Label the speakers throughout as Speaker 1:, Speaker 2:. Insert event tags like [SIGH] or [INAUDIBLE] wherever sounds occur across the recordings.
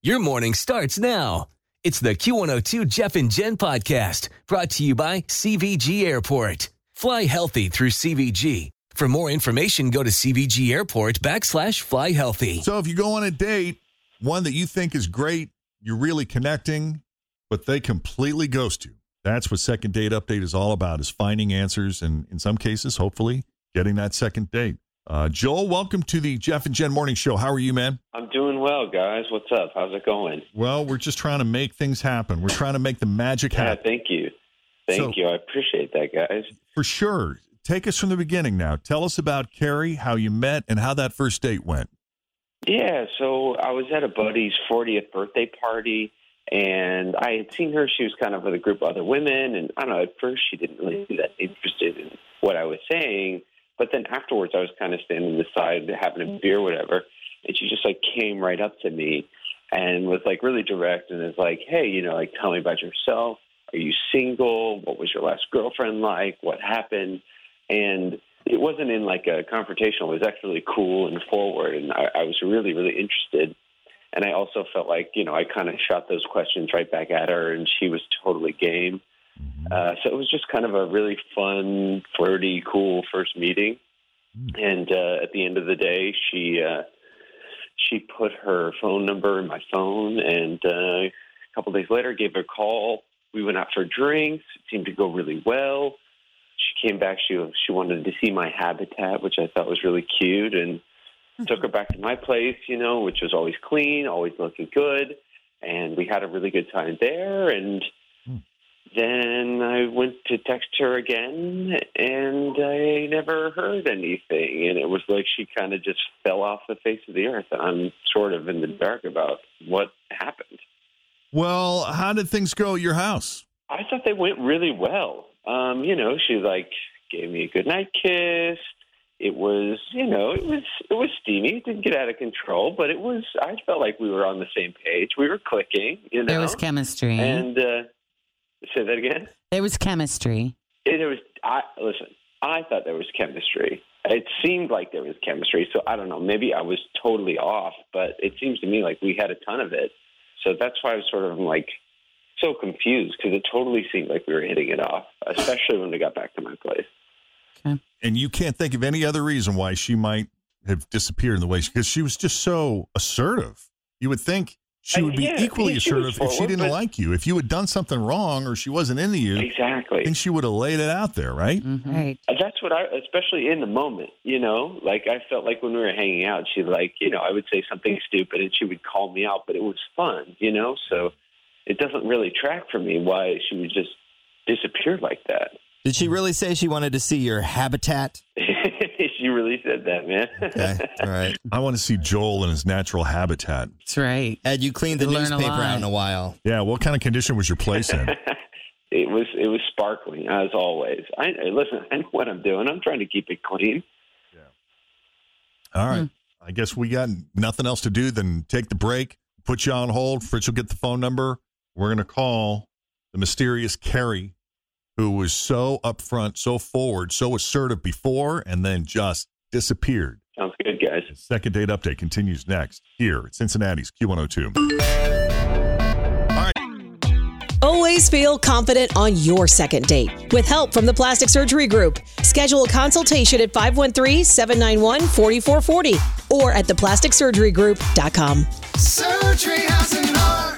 Speaker 1: Your morning starts now. It's the Q102 Jeff and Jen podcast brought to you by CVG Airport. Fly healthy through CVG. For more information, go to CVG Airport backslash fly healthy.
Speaker 2: So if you go on a date, one that you think is great, you're really connecting, but they completely ghost you. That's what second date update is all about is finding answers and in some cases, hopefully, getting that second date. Uh, Joel, welcome to the Jeff and Jen Morning Show. How are you, man?
Speaker 3: I'm doing well, guys. What's up? How's it going?
Speaker 2: Well, we're just trying to make things happen. We're trying to make the magic
Speaker 3: Yeah,
Speaker 2: happen.
Speaker 3: thank you. Thank
Speaker 2: So-
Speaker 3: you. I appreciate that, guys.
Speaker 2: For sure. Take us from the beginning now. Tell us about Carrie, how you met, and how that first date went.
Speaker 3: Yeah, so I was at a buddy's 40th birthday party, and I had seen her. She was kind of with a group of other women, and I don't know, at first she didn't really seem that interested in what I was saying. But then afterwards, I was kind of standing on the side having a beer, whatever, and she just like came right up to me and was like really direct and is like, hey, you know, like tell me about yourself. Are you single? What was your last girlfriend like? What happened? And it wasn't in like a confrontational. It was actually cool and forward, and I, I was really, really interested. And I also felt like you know I kind of shot those questions right back at her, and she was totally game. Uh, so it was just kind of a really fun, flirty, cool first meeting. And uh, at the end of the day, she uh, she put her phone number in my phone, and uh, a couple days later, gave her a call. We went out for drinks. It seemed to go really well. She came back. She she wanted to see my habitat, which I thought was really cute, and took her back to my place. You know, which was always clean, always looking good, and we had a really good time there. And then I went to text her again, and I never heard anything. And it was like she kind of just fell off the face of the earth. I'm sort of in the dark about what happened.
Speaker 2: Well, how did things go at your house?
Speaker 3: I thought they went really well. Um, you know, she like gave me a good night kiss. It was, you know, it was it was steamy. It didn't get out of control, but it was. I felt like we were on the same page. We were clicking. You know,
Speaker 4: There was chemistry.
Speaker 3: And uh, say that again.
Speaker 4: there was chemistry.
Speaker 3: It, there was. I listen. I thought there was chemistry. It seemed like there was chemistry. So I don't know. Maybe I was totally off, but it seems to me like we had a ton of it. So that's why I was sort of like so confused because it totally seemed like we were hitting it off, especially when we got back to my place. Okay.
Speaker 2: And you can't think of any other reason why she might have disappeared in the way because she was just so assertive. You would think she would be
Speaker 3: yeah,
Speaker 2: equally
Speaker 3: yeah, she was
Speaker 2: assertive if she didn't
Speaker 3: but-
Speaker 2: like you. If you had done something wrong or she wasn't into you,
Speaker 3: Exactly.
Speaker 2: I think she would have laid it out there, right?
Speaker 3: Mm-hmm.
Speaker 4: Right.
Speaker 3: Uh, That's what I, especially in the moment, you know, like I felt like when we were hanging out, she like, you know, I would say something stupid and she would call me out, but it was fun, you know, so it doesn't really track for me why she would just disappear like that.
Speaker 5: Did she really say she wanted to see your habitat? [LAUGHS]
Speaker 3: she really said that, man.
Speaker 5: Okay, all right. [LAUGHS]
Speaker 2: I want to see Joel in his natural habitat.
Speaker 4: That's right.
Speaker 5: Ed, you cleaned the
Speaker 4: You
Speaker 5: newspaper out in a while?
Speaker 2: Yeah, what kind of condition was your place in? [LAUGHS]
Speaker 3: it was it was sparkling as always. I I- listen. I know what I'm doing. I'm trying to keep it clean. Yeah.
Speaker 2: All right. I guess we got nothing else to do than take the break, put you on hold. Fritz will get the phone number. We're going to call the mysterious Carrie, who was so upfront, so forward, so assertive before, and then just disappeared.
Speaker 3: Sounds good, guys.
Speaker 2: Second date update continues next here at Cincinnati's Q102.
Speaker 6: Always feel confident on your second date. With help from the Plastic Surgery Group, schedule a consultation at 513 791 4440 or at theplasticsurgerygroup.com.
Speaker 7: Surgery has an art.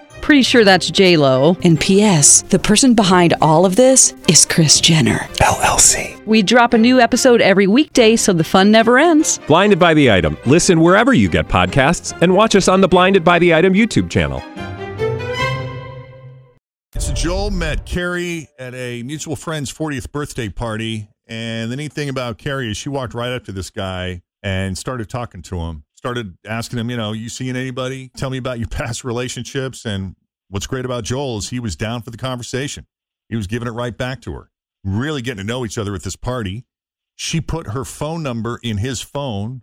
Speaker 8: Pretty sure that's J Lo.
Speaker 6: And P.S. The person behind all of this is Kris Jenner
Speaker 9: LLC.
Speaker 8: We drop a new episode every weekday, so the fun never ends.
Speaker 9: Blinded by the item. Listen wherever you get podcasts, and watch us on the Blinded by the Item YouTube channel.
Speaker 2: So Joel met Carrie at a mutual friend's 40th birthday party. And the neat thing about Carrie is she walked right up to this guy and started talking to him. Started asking him, you know, you seeing anybody? Tell me about your [LAUGHS] past relationships. And what's great about Joel is he was down for the conversation. He was giving it right back to her. Really getting to know each other at this party. She put her phone number in his phone,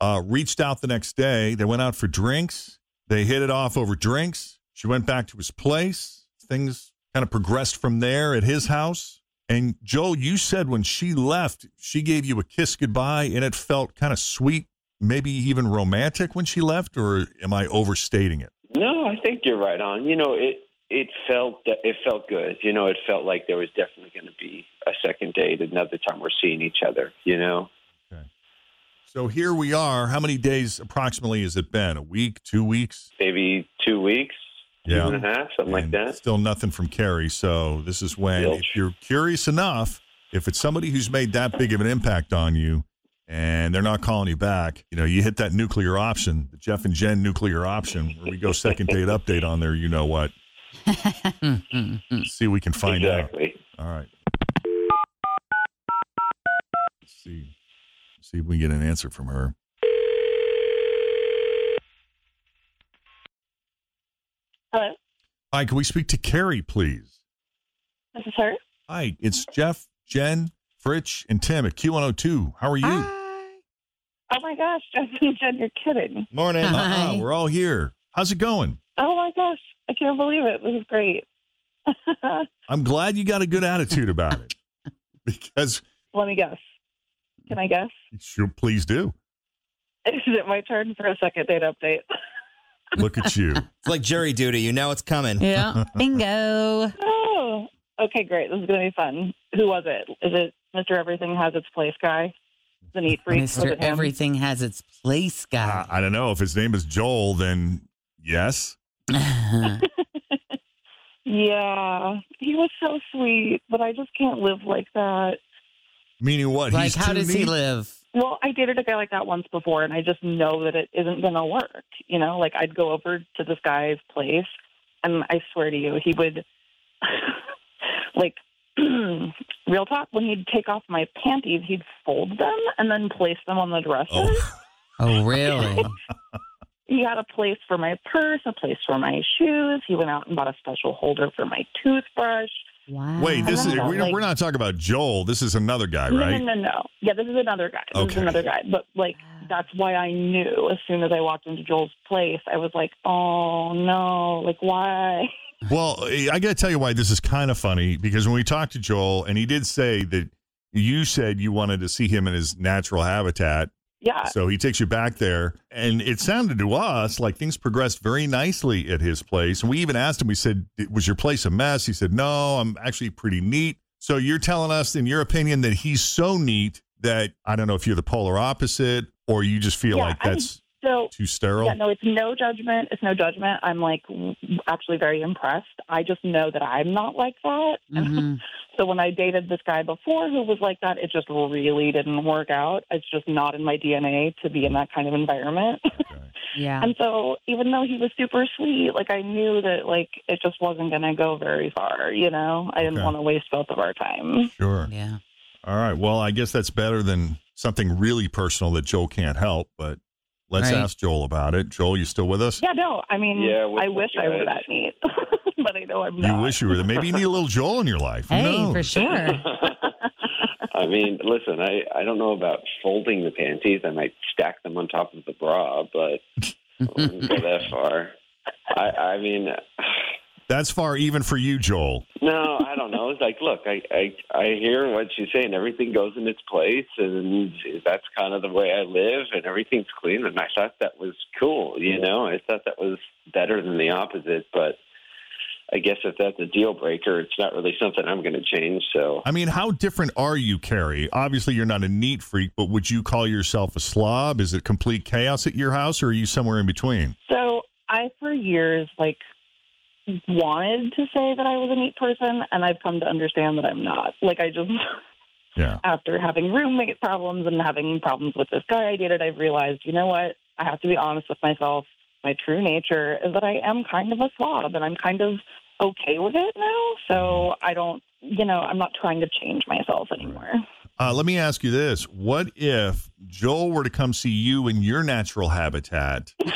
Speaker 2: uh, reached out the next day. They went out for drinks. They hit it off over drinks. She went back to his place. Things kind of progressed from there at his house. And Joel, you said when she left, she gave you a kiss goodbye and it felt kind of sweet, maybe even romantic when she left, or am I overstating it?
Speaker 3: No, I think you're right on. You know, it it felt it felt good. You know, it felt like there was definitely going to be a second date, another time we're seeing each other. You know. Okay.
Speaker 2: So here we are. How many days approximately has it been? A week, two weeks?
Speaker 3: maybe two weeks,
Speaker 2: Yeah.
Speaker 3: two and a half, something like that.
Speaker 2: Still nothing from Carrie. So this is when,
Speaker 3: Zilch.
Speaker 2: if you're curious enough, if it's somebody who's made that big of an impact on you and they're not calling you back, you know, you hit that nuclear option, the Jeff and Jen nuclear option, where we go second date update on there. You know what? [LAUGHS] see, we can find
Speaker 3: exactly.
Speaker 2: out. All right. Let's see. See if we can get an answer from her.
Speaker 10: Hello,
Speaker 2: Hi, can we speak to Carrie, please?
Speaker 10: this is her.
Speaker 2: Hi, it's Jeff, Jen, Fritch, and Tim at Q102. How are you?
Speaker 10: Oh my gosh, [LAUGHS] Justin Jen, you're kidding.
Speaker 5: Morning.
Speaker 2: Uh-uh, we're all here. How's it going?
Speaker 10: Oh my gosh, I can't believe it. This is great. [LAUGHS]
Speaker 2: I'm glad you got a good attitude about it. [LAUGHS] Because
Speaker 10: Let me guess. Can I guess?
Speaker 2: sure, please do.
Speaker 10: Is it my turn for a second date update?
Speaker 2: Look at you.
Speaker 5: It's like jury duty. You know it's coming.
Speaker 4: Yeah. Bingo.
Speaker 10: Okay, great. This is going to be fun. Who was it? Is it Mr. Everything Has Its Place guy? The neat freak?
Speaker 4: Mr. Everything has its place
Speaker 2: Uh,
Speaker 4: guy.
Speaker 2: I don't know if his name is Joel. Then yes. [LAUGHS] [LAUGHS]
Speaker 10: Yeah, he was so sweet, but I just can't live like that.
Speaker 2: Meaning what?
Speaker 4: like,
Speaker 2: He's
Speaker 4: how
Speaker 2: too
Speaker 4: does he live?
Speaker 10: Well, I dated a guy like that once before, and I just know that it isn't going to work. You know, like I'd go over to this guy's place, and I swear to you, he would, [LAUGHS] like, [CLEARS THROAT] real talk, when he'd take off my panties, he'd fold them and then place them on the dresser.
Speaker 2: Oh, [LAUGHS]
Speaker 4: Oh, really? [LAUGHS]
Speaker 10: He had a place for my purse, a place for my shoes. He went out and bought a special holder for my toothbrush.
Speaker 4: wow.
Speaker 2: wait. This is
Speaker 10: no,
Speaker 2: we're,
Speaker 10: like-
Speaker 2: we're not talking about Joel. This is another guy,
Speaker 10: No,
Speaker 2: right?
Speaker 10: no, no, no. Yeah, this is another guy. This
Speaker 2: Okay.
Speaker 10: is another guy. But like, that's why I knew as soon as I walked into Joel's place, I was like, oh no, like why? [LAUGHS]
Speaker 2: Well, I got to tell you why this is kind of funny because when we talked to Joel, and he did say that you said you wanted to see him in his natural habitat.
Speaker 10: Yeah.
Speaker 2: So he takes you back there, and it sounded to us like things progressed very nicely at his place. And we even asked him, we said, Was your place a mess? He said, No, I'm actually pretty neat. So you're telling us, in your opinion, that he's so neat that I don't know if you're the polar opposite or you just feel
Speaker 10: Yeah,
Speaker 2: like that's
Speaker 10: So
Speaker 2: too sterile.
Speaker 10: yeah, no, it's no judgment. It's no judgment. I'm like actually very impressed. I just know that I'm not like that.
Speaker 4: Mhm. [LAUGHS]
Speaker 10: So when I dated this guy before who was like that, it just really didn't work out. It's just not in my DNA to be in that kind of environment. [LAUGHS]
Speaker 4: Yeah.
Speaker 10: And so even though he was super sweet, like I knew that like it just wasn't going to go very far, you know? I didn't
Speaker 2: Okay.
Speaker 10: want to waste both of our time.
Speaker 2: Sure.
Speaker 4: Yeah.
Speaker 2: All right. Well, I guess that's better than something really personal that Joe can't help. But let's
Speaker 4: Right.
Speaker 2: ask Joel about it. Joel, you still with us?
Speaker 10: Yeah, no, I mean,
Speaker 3: Yeah,
Speaker 10: I wish I were that neat, but I know I'm
Speaker 2: You
Speaker 10: not.
Speaker 2: wish you were there. Maybe you need a little Joel in your life. Who
Speaker 4: Hey,
Speaker 2: knows?
Speaker 4: for sure. [LAUGHS]
Speaker 3: I mean, listen, I, I don't know about folding the panties. I might stack them on top of the bra, but I wouldn't go that far. I, I mean,
Speaker 2: That's far even for you, Joel.
Speaker 3: No, I don't know. It's like, look, I, I I hear what she's saying. Everything goes in its place, and that's kind of the way I live, and everything's clean. And I thought that was cool. You know, I thought that was better than the opposite. But I guess if that's a deal breaker, it's not really something I'm going to change. So
Speaker 2: I mean, how different are you, Carrie? Obviously, you're not a neat freak, but would you call yourself a slob? Is it complete chaos at your house, or are you somewhere in between?
Speaker 10: So I, for years, like wanted to say that I was a neat person, and I've come to understand that I'm not. Like I just, [LAUGHS]
Speaker 2: Yeah.
Speaker 10: after having roommate problems and having problems with this guy I dated, I've realized, you know what? I have to be honest with myself. My true nature is that I am kind of a slob, and I'm kind of okay with it now. So I don't, you know, I'm not trying to change myself anymore.
Speaker 2: Uh, let me ask you this: What if Joel were to come see you in your natural habitat? [LAUGHS]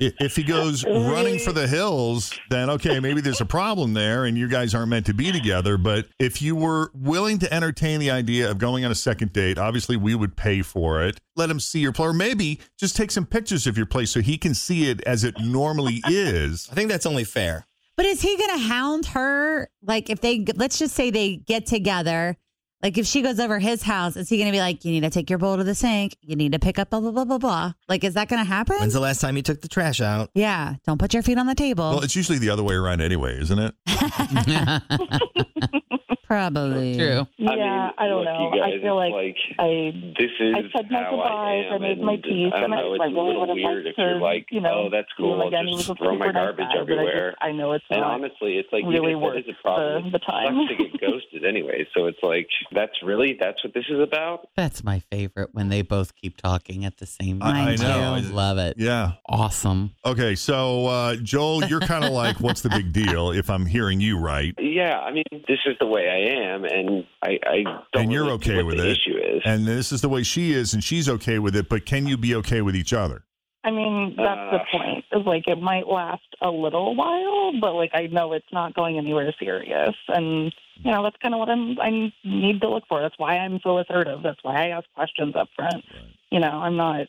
Speaker 2: I- if he goes [LAUGHS] running for the hills, then okay, maybe there's a problem there, and you guys aren't meant to be together. But if you were willing to entertain the idea of going on a second date, obviously we would pay for it. Let him see your place, or maybe just take some pictures of your place so he can see it as it normally is.
Speaker 5: I think that's only fair.
Speaker 11: But is he going to hound her? Like, if they, let's just say they get together, like if she goes over his house, is he going to be like, you need to take your bowl to the sink? You need to pick up blah, blah, blah, blah, blah? Like, is that going to happen?
Speaker 5: When's the last time you took the trash out?
Speaker 11: yeah. Don't put your feet on the table.
Speaker 2: Well, it's usually the other way around anyway, isn't it? [LAUGHS] [LAUGHS]
Speaker 11: Probably.
Speaker 12: True.
Speaker 10: Yeah,
Speaker 3: I mean,
Speaker 10: I don't
Speaker 3: look,
Speaker 10: know.
Speaker 3: you
Speaker 10: I feel like,
Speaker 3: like
Speaker 10: I
Speaker 3: this is
Speaker 10: I said my
Speaker 3: how
Speaker 10: goodbyes.
Speaker 3: I, am,
Speaker 10: I made my
Speaker 3: and
Speaker 10: peace,
Speaker 3: I don't
Speaker 10: and I-
Speaker 3: know, it's
Speaker 10: I
Speaker 3: a
Speaker 10: really
Speaker 3: little
Speaker 10: would've
Speaker 3: weird
Speaker 10: liked
Speaker 3: if you're
Speaker 10: to,
Speaker 3: like,
Speaker 10: you know,
Speaker 3: oh, that's
Speaker 10: see him
Speaker 3: cool. I'll
Speaker 10: again. He
Speaker 3: just
Speaker 10: was a
Speaker 3: throw my
Speaker 10: super nice
Speaker 3: garbage
Speaker 10: guy, but I
Speaker 3: everywhere.
Speaker 10: just- I know it's
Speaker 3: and
Speaker 10: not
Speaker 3: honestly, it's like
Speaker 10: really
Speaker 3: even if
Speaker 10: worth
Speaker 3: that is a problem.
Speaker 10: the- the time.
Speaker 3: It to get [LAUGHS] ghosted anyway. So it's like that's really that's what this is about.
Speaker 4: That's my favorite when they both keep talking at the same
Speaker 2: I- I
Speaker 4: time.
Speaker 2: know.
Speaker 4: I love it.
Speaker 2: Yeah.
Speaker 4: Awesome.
Speaker 2: Okay, so uh, Joel, you're kind of like, what's the big deal? If I'm hearing you right, [LAUGHS]
Speaker 3: Yeah, I mean, this is the way I am, and I, I don't.
Speaker 2: and you're
Speaker 3: really
Speaker 2: okay
Speaker 3: what
Speaker 2: with
Speaker 3: the
Speaker 2: it,
Speaker 3: Issue is.
Speaker 2: and this is the way she is, and she's okay with it. But can you be okay with each other?
Speaker 10: I mean, that's the
Speaker 3: Uh.
Speaker 10: point. Is like it might last a little while, but like I know it's not going anywhere serious, and you know that's kind of what I'm. I need to look for. That's why I'm so assertive. That's why I ask questions up front. You know, I'm not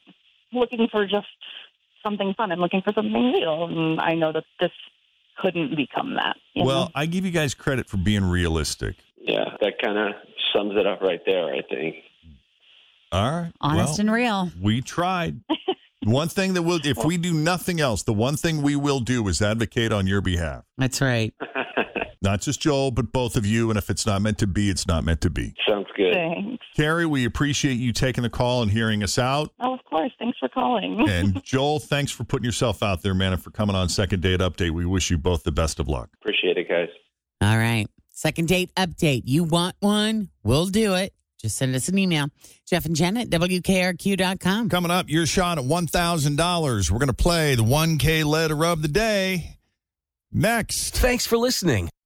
Speaker 10: looking for just something fun. I'm looking for something real, and I know that this couldn't become that.
Speaker 2: Well,
Speaker 10: know?
Speaker 2: I give you guys credit for being realistic.
Speaker 3: yeah, that kind of sums it up right there. I think.
Speaker 2: All right,
Speaker 11: Honest
Speaker 2: well,
Speaker 11: and real.
Speaker 2: we tried. [LAUGHS] one thing that will, if we do nothing else, the one thing we will do is advocate on your behalf.
Speaker 4: That's right. [LAUGHS]
Speaker 2: Not just Joel, but both of you. And if it's not meant to be, it's not meant to be.
Speaker 3: Sounds good.
Speaker 10: Thanks.
Speaker 2: Carrie, we appreciate you taking the call and hearing us out.
Speaker 10: Oh, of course. Thanks for calling. [LAUGHS]
Speaker 2: And Joel, thanks for putting yourself out there, man, and for coming on Second Date Update. We wish you both the best of luck.
Speaker 3: Appreciate it, guys.
Speaker 4: All right. Second date update. You want one? We'll do it. Just send us an email. Jeff and Jen at WKRQ.com.
Speaker 2: Coming up, your shot at $1,000. We're going to play the 1K letter of the day next.
Speaker 1: Thanks for listening